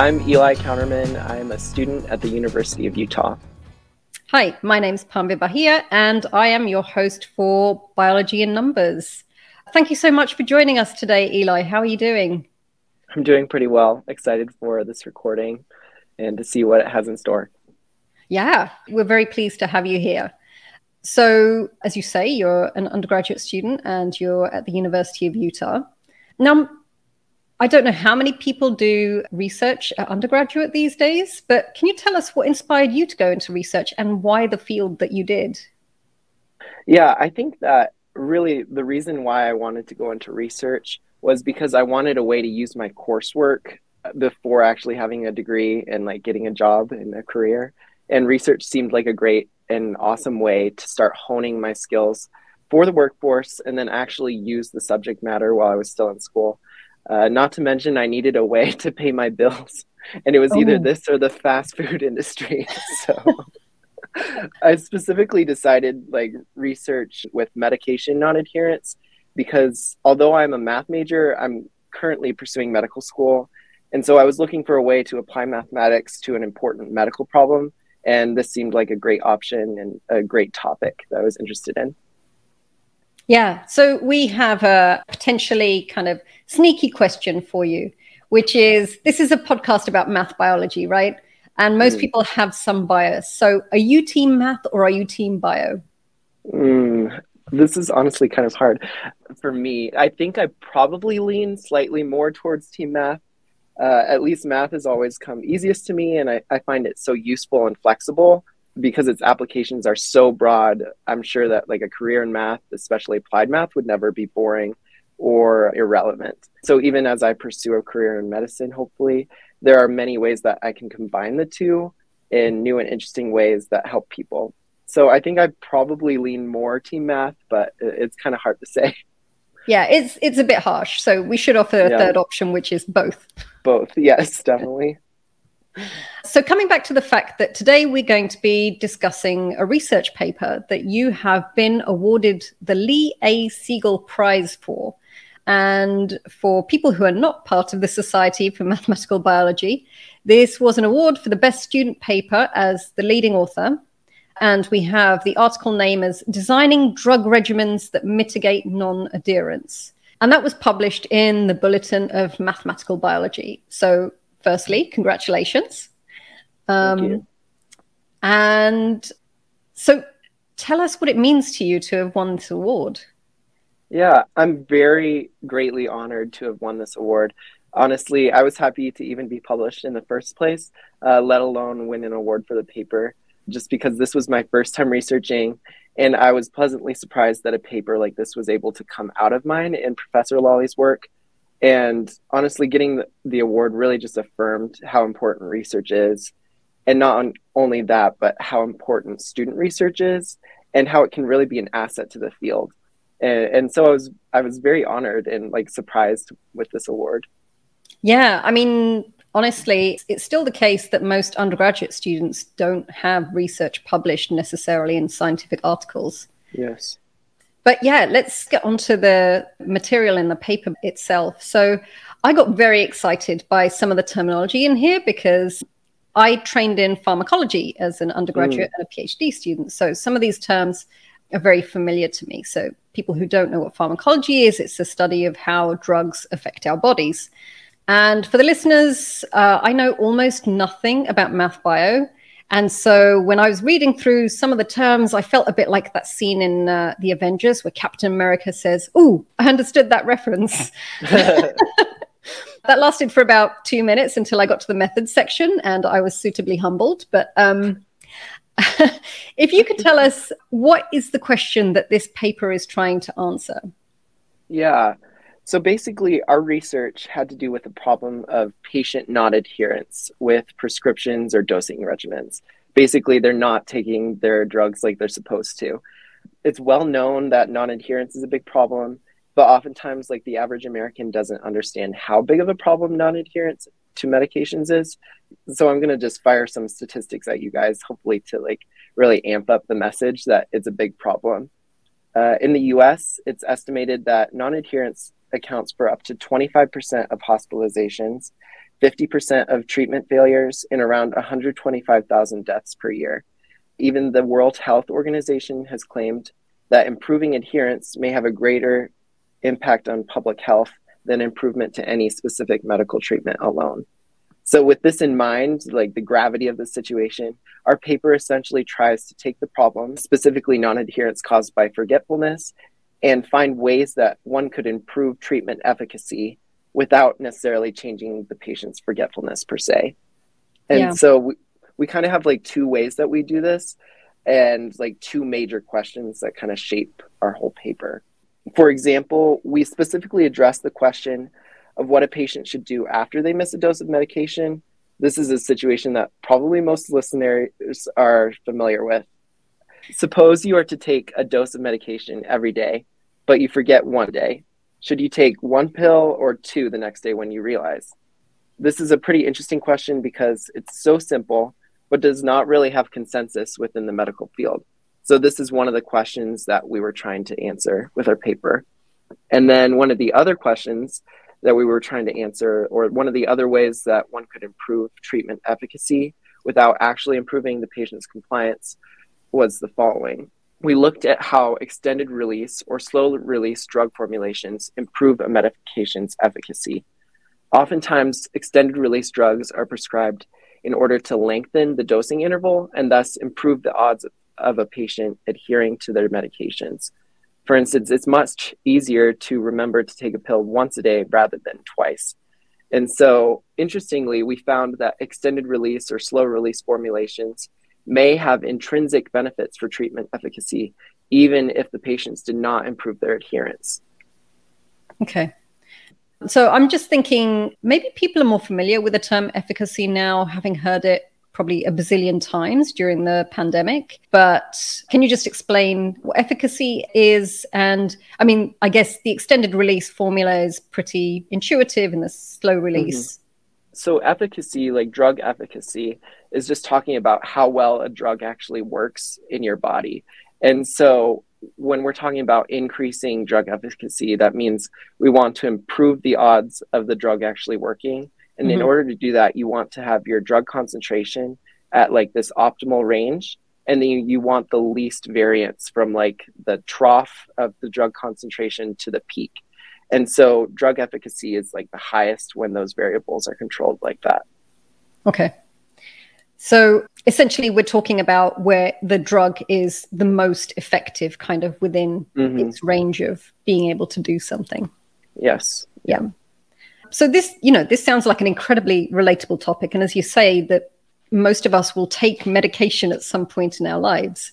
I'm Eli Counterman. I'm a student at the University of Utah. Hi, my name's Pambe Bahia, and I am your host for Biology in Numbers. Thank you so much for joining us today, Eli. How are you doing? I'm doing pretty well. Excited for this recording and to see what it has in store. Yeah, we're very pleased to have you here. So, as you say, you're an undergraduate student and you're at the University of Utah. Now, I don't know how many people do research at undergraduate these days, but can you tell us what inspired you to go into research and why the field that you did? Yeah, I think that really the reason why I wanted to go into research was because I wanted a way to use my coursework before actually having a degree and like getting a job and a career. And research seemed like a great and awesome way to start honing my skills for the workforce and then actually use the subject matter while I was still in school. Uh, not to mention, I needed a way to pay my bills, and it was oh. either this or the fast food industry. so I specifically decided like research with medication non adherence because although I'm a math major, I'm currently pursuing medical school. And so I was looking for a way to apply mathematics to an important medical problem. And this seemed like a great option and a great topic that I was interested in. Yeah. So we have a potentially kind of sneaky question for you, which is this is a podcast about math biology, right? And most mm. people have some bias. So are you team math or are you team bio? Mm, this is honestly kind of hard for me. I think I probably lean slightly more towards team math. Uh, at least math has always come easiest to me, and I, I find it so useful and flexible because its applications are so broad, I'm sure that like a career in math, especially applied math, would never be boring or irrelevant. So even as I pursue a career in medicine, hopefully, there are many ways that I can combine the two in new and interesting ways that help people. So I think I probably lean more team math, but it's kind of hard to say. Yeah, it's it's a bit harsh. So we should offer a yeah. third option, which is both. Both, yes, definitely. So, coming back to the fact that today we're going to be discussing a research paper that you have been awarded the Lee A. Segel Prize for. And for people who are not part of the Society for Mathematical Biology, this was an award for the best student paper as the leading author. And we have the article name as Designing Drug Regimens That Mitigate Non Adherence. And that was published in the Bulletin of Mathematical Biology. So, firstly, congratulations. Um, and so tell us what it means to you to have won this award. Yeah, I'm very greatly honored to have won this award. Honestly, I was happy to even be published in the first place, uh, let alone win an award for the paper, just because this was my first time researching. And I was pleasantly surprised that a paper like this was able to come out of mine in Professor Lawley's work. And honestly, getting the, award really just affirmed how important research is. And not only that, but how important student research is and how it can really be an asset to the field. And, and so I was I was very honored and like surprised with this award. Yeah, I mean, honestly, it's still the case that most undergraduate students don't have research published necessarily in scientific articles. Yes. But yeah, let's get onto the material in the paper itself. So I got very excited by some of the terminology in here because I trained in pharmacology as an undergraduate mm. and a PhD student. So some of these terms are very familiar to me. So people who don't know what pharmacology is, it's the study of how drugs affect our bodies. And for the listeners, uh, I know almost nothing about math bio. And so when I was reading through some of the terms, I felt a bit like that scene in uh, The Avengers where Captain America says, Oh, I understood that reference. that lasted for about two minutes until I got to the methods section and I was suitably humbled. But um, if you could tell us what is the question that this paper is trying to answer? Yeah. So basically, our research had to do with the problem of patient non adherence with prescriptions or dosing regimens. Basically, they're not taking their drugs like they're supposed to. It's well known that non adherence is a big problem, but oftentimes, like the average American doesn't understand how big of a problem non adherence to medications is. So I'm going to just fire some statistics at you guys, hopefully to like really amp up the message that it's a big problem. Uh, in the US, it's estimated that non adherence accounts for up to 25% of hospitalizations 50% of treatment failures, and around 125,000 deaths per year. Even the World Health Organization has claimed that improving adherence may have a greater impact on public health than improvement to any specific medical treatment alone. So, with this in mind, like the gravity of the situation, our paper essentially tries to take the problem, specifically non adherence caused by forgetfulness, and find ways that one could improve treatment efficacy without necessarily changing the patient's forgetfulness per se. And yeah. so, we, we kind of have like two ways that we do this and like two major questions that kind of shape our whole paper. For example, we specifically address the question of what a patient should do after they miss a dose of medication. This is a situation that probably most listeners are familiar with. Suppose you are to take a dose of medication every day, but you forget one day. Should you take one pill or two the next day when you realize? This is a pretty interesting question because it's so simple, but does not really have consensus within the medical field. So this is one of the questions that we were trying to answer with our paper. And then one of the other questions that we were trying to answer, or one of the other ways that one could improve treatment efficacy without actually improving the patient's compliance, was the following. We looked at how extended release or slow release drug formulations improve a medication's efficacy. Oftentimes, extended release drugs are prescribed in order to lengthen the dosing interval and thus improve the odds of a patient adhering to their medications. For instance, it's much easier to remember to take a pill once a day rather than twice. And so, interestingly, we found that extended release or slow release formulations may have intrinsic benefits for treatment efficacy, even if the patients did not improve their adherence. Okay. So I'm just thinking maybe people are more familiar with the term efficacy now, having heard it probably a bazillion times during the pandemic. But can you just explain what efficacy is? And I mean, I guess the extended release formula is pretty intuitive in the slow release. Mm-hmm. So, efficacy, like drug efficacy, is just talking about how well a drug actually works in your body. And so, when we're talking about increasing drug efficacy, that means we want to improve the odds of the drug actually working and mm-hmm. in order to do that, you want to have your drug concentration at like this optimal range. And then you, you want the least variance from like the trough of the drug concentration to the peak. And so drug efficacy is like the highest when those variables are controlled like that. Okay. So essentially, we're talking about where the drug is the most effective, kind of within mm-hmm. its range of being able to do something. Yes. Yeah so this, you know, this sounds like an incredibly relatable topic. And as you say, that most of us will take medication at some point in our lives.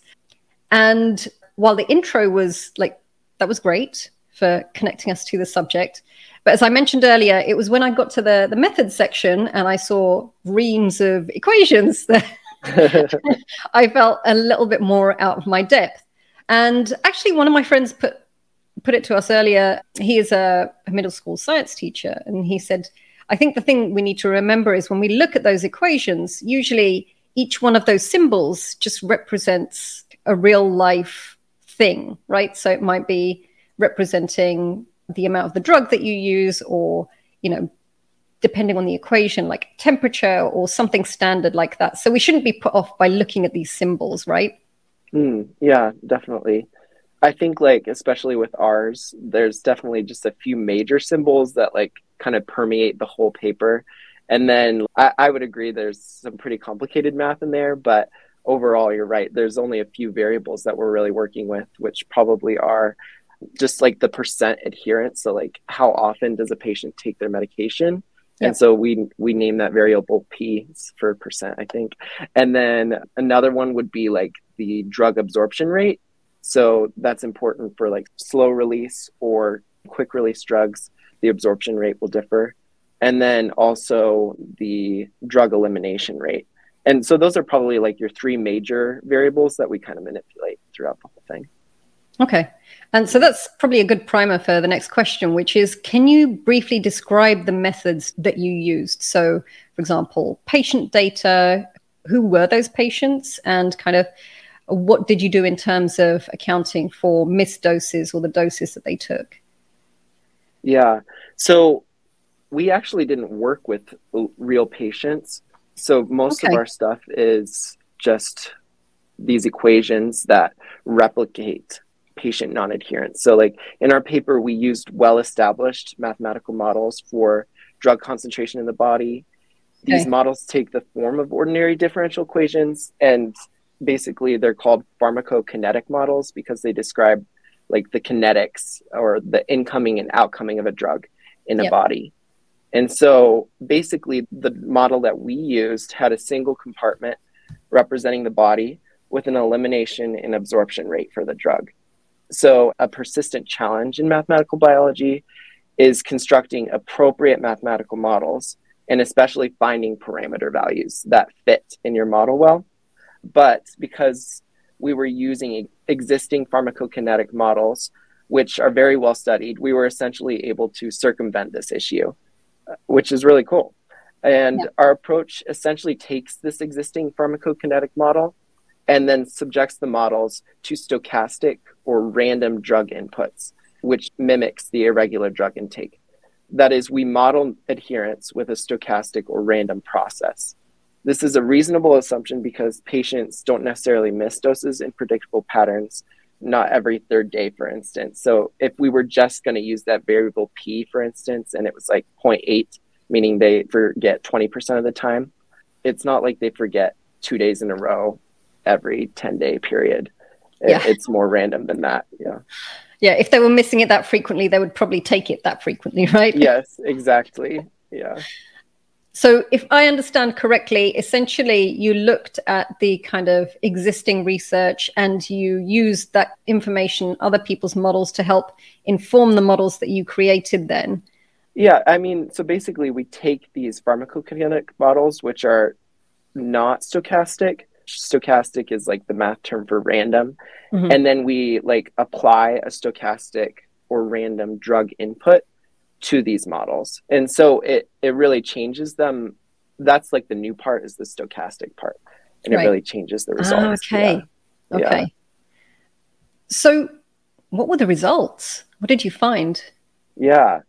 And while the intro was like, that was great for connecting us to the subject. But as I mentioned earlier, it was when I got to the, the method section and I saw reams of equations that I felt a little bit more out of my depth. And actually, one of my friends put put it to us earlier. He is a, a middle school science teacher, and he said, I think the thing we need to remember is when we look at those equations, usually each one of those symbols just represents a real life thing, right? So it might be representing the amount of the drug that you use, or, you know, depending on the equation, like temperature or something standard like that. So we shouldn't be put off by looking at these symbols, right? Mm, yeah, definitely. I think like especially with ours, there's definitely just a few major symbols that like kind of permeate the whole paper. And then I, I would agree there's some pretty complicated math in there, but overall you're right. There's only a few variables that we're really working with, which probably are just like the percent adherence. So like how often does a patient take their medication? And so we we name that variable P for percent, I think. And then another one would be like the drug absorption rate. So that's important for like slow release or quick release drugs. The absorption rate will differ. And then also the drug elimination rate. And so those are probably like your three major variables that we kind of manipulate throughout the whole thing. Okay. And so that's probably a good primer for the next question, which is can you briefly describe the methods that you used? So, for example, patient data, who were those patients, and kind of what did you do in terms of accounting for missed doses or the doses that they took? Yeah. So we actually didn't work with real patients. So most okay. of our stuff is just these equations that replicate patient non-adherence. So like in our paper we used well-established mathematical models for drug concentration in the body. These okay. models take the form of ordinary differential equations and basically they're called pharmacokinetic models because they describe like the kinetics or the incoming and outcoming of a drug in yep. a body. And so basically, the model that we used had a single compartment representing the body with an elimination and absorption rate for the drug. So, a persistent challenge in mathematical biology is constructing appropriate mathematical models and especially finding parameter values that fit in your model well. But because we were using existing pharmacokinetic models, which are very well studied, we were essentially able to circumvent this issue uh, which is really cool. And yeah. our approach essentially takes this existing pharmacokinetic model and then subjects the models to stochastic or random drug inputs, which mimics the irregular drug intake. That is, we model adherence with a stochastic or random process. This is a reasonable assumption because patients don't necessarily miss doses in predictable patterns, not every third day, for instance. So if we were just going to use that variable p, for instance, and it was like 0.8, meaning they forget 20% of the time, it's not like they forget two days in a row every 10 day period. Yeah. it's more random than that. Yeah. Yeah. If they were missing it that frequently, they would probably take it that frequently, right? Yes, exactly. Yeah. So, if I understand correctly, essentially you looked at the kind of existing research and you used that information, other people's models, to help inform the models that you created then. Yeah, I mean, so basically we take these pharmacokinetic models, which are not stochastic. Stochastic is like the math term for random. Mm-hmm. And then we like apply a stochastic or random drug input to these models. And so it it really changes them. That's like the new part is the stochastic part. And right. it really changes the results. Ah, okay. Yeah. Okay. Yeah. So what were the results? What did you find? Yeah.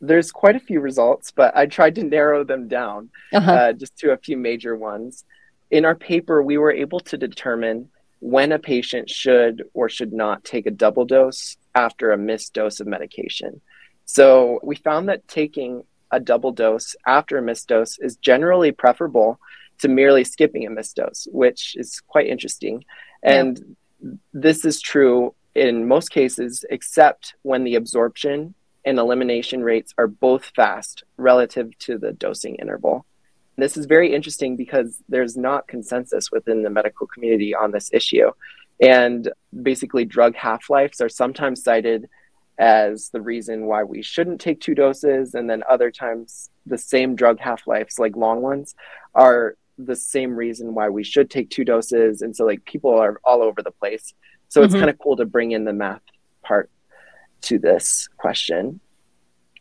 There's quite a few results, but I tried to narrow them down uh-huh. uh, just to a few major ones. In our paper, we were able to determine when a patient should or should not take a double dose after a missed dose of medication. So we found that taking a double dose after a missed dose is generally preferable to merely skipping a missed dose, which is quite interesting. And yeah. this is true in most cases, except when the absorption and elimination rates are both fast relative to the dosing interval. This is very interesting because there's not consensus within the medical community on this issue. And basically, drug half lives are sometimes cited as the reason why we shouldn't take two doses. And then other times, the same drug half lives, like long ones, are the same reason why we should take two doses. And so, like, people are all over the place. So, mm-hmm. it's kind of cool to bring in the math part to this question.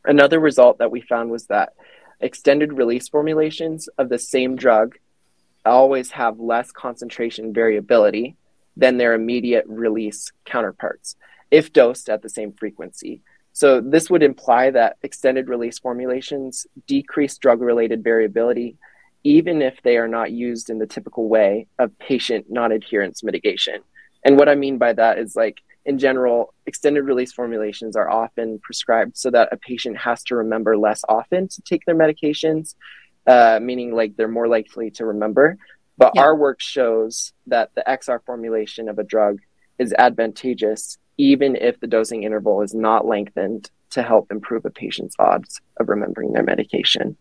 Another result that we found was that extended release formulations of the same drug always have less concentration variability than their immediate release counterparts if dosed at the same frequency. So this would imply that extended release formulations decrease drug related variability, even if they are not used in the typical way of patient non adherence mitigation. And what I mean by that is like, in general, extended release formulations are often prescribed so that a patient has to remember less often to take their medications, uh, meaning like they're more likely to remember. But yeah. our work shows that the XR formulation of a drug is advantageous even if the dosing interval is not lengthened to help improve a patient's odds of remembering their medication.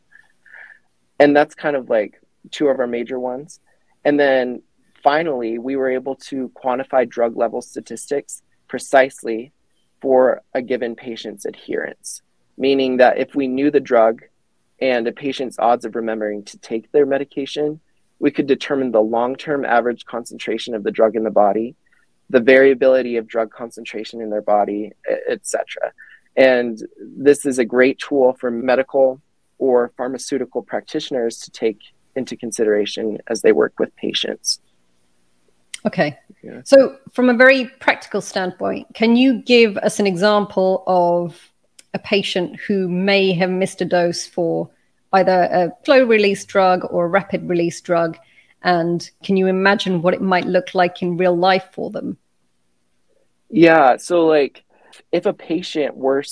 And that's kind of like two of our major ones. And then finally, we were able to quantify drug level statistics precisely for a given patient's adherence, meaning that if we knew the drug and a patient's odds of remembering to take their medication, we could determine the long term average concentration of the drug in the body the variability of drug concentration in their body, etc. And this is a great tool for medical or pharmaceutical practitioners to take into consideration as they work with patients. Okay. Yeah. So, from a very practical standpoint, can you give us an example of a patient who may have missed a dose for either a slow release drug or a rapid release drug? And can you imagine what it might look like in real life for them? Yeah. So, like, if a patient were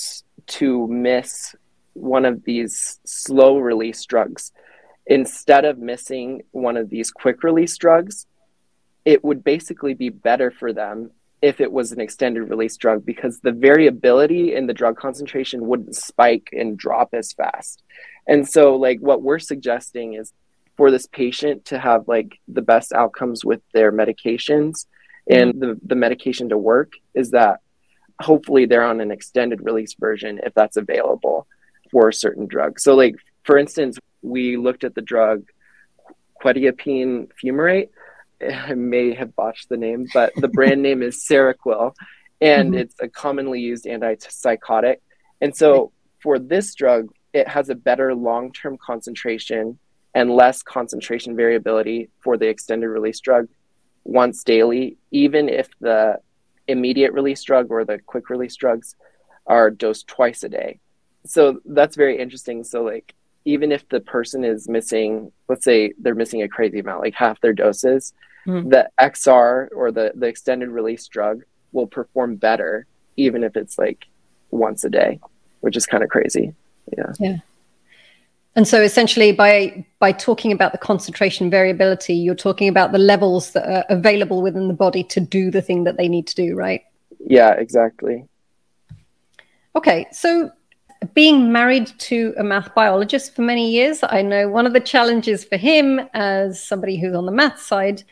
to miss one of these slow release drugs, instead of missing one of these quick release drugs, it would basically be better for them if it was an extended release drug because the variability in the drug concentration wouldn't spike and drop as fast. And so, like, what we're suggesting is for this patient to have like the best outcomes with their medications and the, the medication to work is that hopefully they're on an extended release version if that's available for a certain drug. So, like, for instance, we looked at the drug quetiapine fumarate I may have botched the name, but the brand name is Seroquel, and mm-hmm. it's a commonly used antipsychotic. And so for this drug, it has a better long term concentration and less concentration variability for the extended release drug once daily, even if the immediate release drug or the quick release drugs are dosed twice a day. So that's very interesting. So, like, even if the person is missing, let's say they're missing a crazy amount, like half their doses, mm-hmm. the XR or the, the extended release drug will perform better, even if it's like once a day, which is kind of crazy. Yeah. Yeah. And so essentially by by talking about the concentration variability, you're talking about the levels that are available within the body to do the thing that they need to do, right? Yeah, exactly. Okay, so being married to a math biologist for many years, I know one of the challenges for him as somebody who's on the math side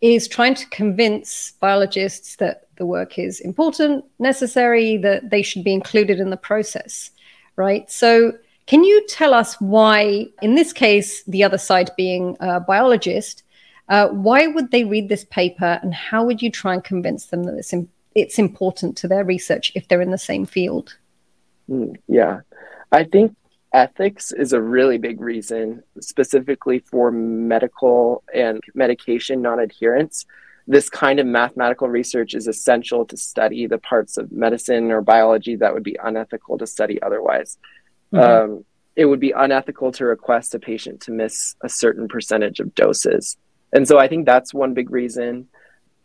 is trying to convince biologists that the work is important, necessary, that they should be included in the process, right? So, can you tell us why, in this case, the other side being a biologist, uh, why would they read this paper and how would you try and convince them that it's, it's important to their research if they're in the same field? Hmm, yeah, I think ethics is a really big reason, specifically for medical and medication non adherence. This kind of mathematical research is essential to study the parts of medicine or biology that would be unethical to study otherwise. Mm-hmm. Um, it would be unethical to request a patient to miss a certain percentage of doses. And so I think that's one big reason.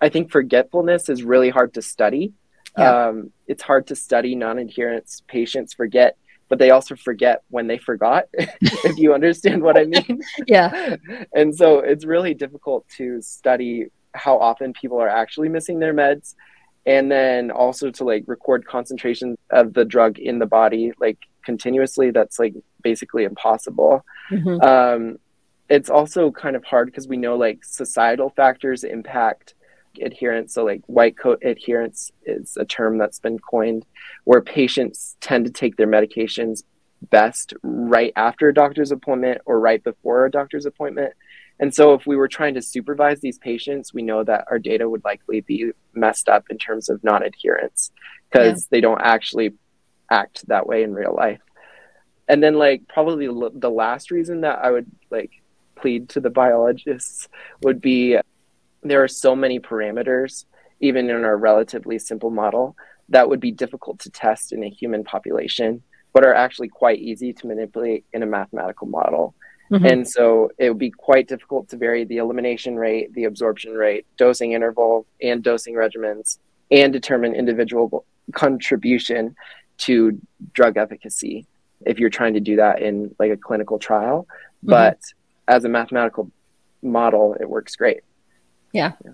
I think forgetfulness is really hard to study yeah. Um, it's hard to study non-adherence patients forget, but they also forget when they forgot, if you understand what I mean. yeah. And so it's really difficult to study how often people are actually missing their meds and then also to like record concentration of the drug in the body like continuously that's like basically impossible mm-hmm. um, it's also kind of hard because we know like societal factors impact adherence. So, like white coat adherence is a term that's been coined where patients tend to take their medications best right after a doctor's appointment or right before a doctor's appointment. And so, if we were trying to supervise these patients, we know that our data would likely be messed up in terms of non adherence because yeah. they don't actually act that way in real life. And then, like, probably the last reason that I would like plead to the biologists would be there are so many parameters, even in our relatively simple model, that would be difficult to test in a human population, but are actually quite easy to manipulate in a mathematical model. Mm-hmm. And so it would be quite difficult to vary the elimination rate, the absorption rate, dosing interval, and dosing regimens, and determine individual contribution to drug efficacy if you're trying to do that in like a clinical trial. Mm-hmm. But as a mathematical model, it works great. Yeah. yeah.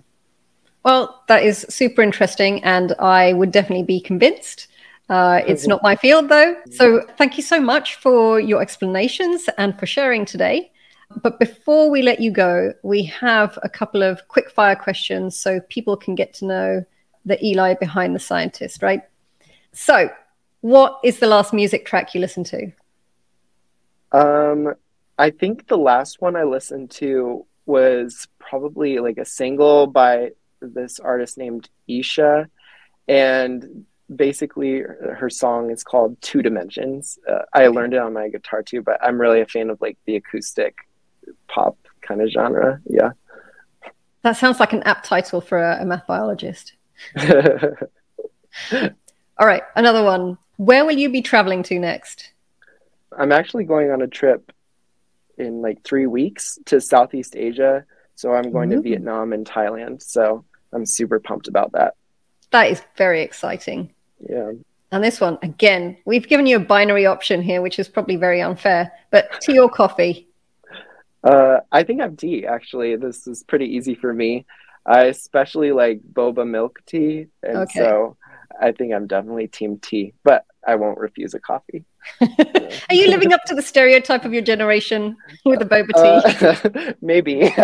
Well, that is super interesting, and I would definitely be convinced. Uh, it's not my field, though. So, thank you so much for your explanations and for sharing today. But before we let you go, we have a couple of quick fire questions so people can get to know the Eli behind the scientist, right? So, what is the last music track you listened to? Um, I think the last one I listened to was probably like a single by this artist named Isha. And basically, her song is called Two Dimensions. Uh, I learned it on my guitar too, but I'm really a fan of like the acoustic pop kind of genre. Yeah. That sounds like an apt title for a, a math biologist. All right, another one. Where will you be traveling to next? I'm actually going on a trip in like three weeks to Southeast Asia. So I'm going Ooh. to Vietnam and Thailand. So I'm super pumped about that. That is very exciting. Yeah. And this one, again, we've given you a binary option here, which is probably very unfair, but tea or coffee? Uh, I think I'm tea, actually. This is pretty easy for me. I especially like boba milk tea. And okay. so I think I'm definitely team tea, but I won't refuse a coffee. Are you living up to the stereotype of your generation with a boba tea? Uh, maybe.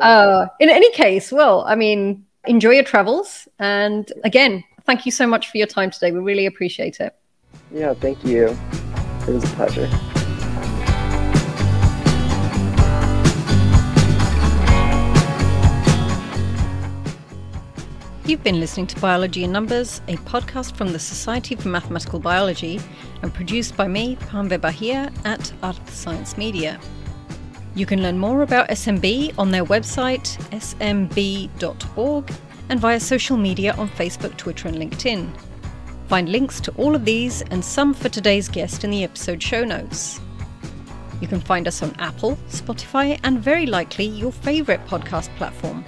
uh, in any case, well, I mean, enjoy your travels. And again, thank you so much for your time today. We really appreciate it. Yeah, thank you. It was a pleasure. You've been listening to Biology in Numbers, a podcast from the Society for Mathematical Biology and produced by me, Panve Bahia, at Art Science Media. You can learn more about SMB on their website, smb.org, and via social media on Facebook, Twitter, and LinkedIn. Find links to all of these and some for today's guest in the episode show notes. You can find us on Apple, Spotify, and very likely your favourite podcast platform.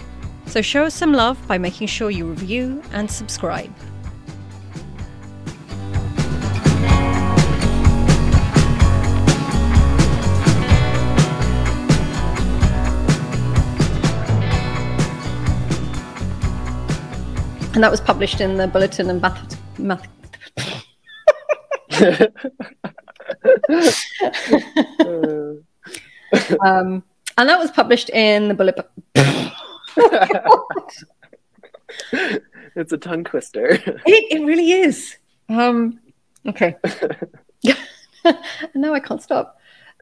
So show us some love by making sure you review and subscribe. And that was published in the Bulletin of Math. math um, and that was published in the It's a tongue twister. It, it really is. Um, okay. no, I can't stop.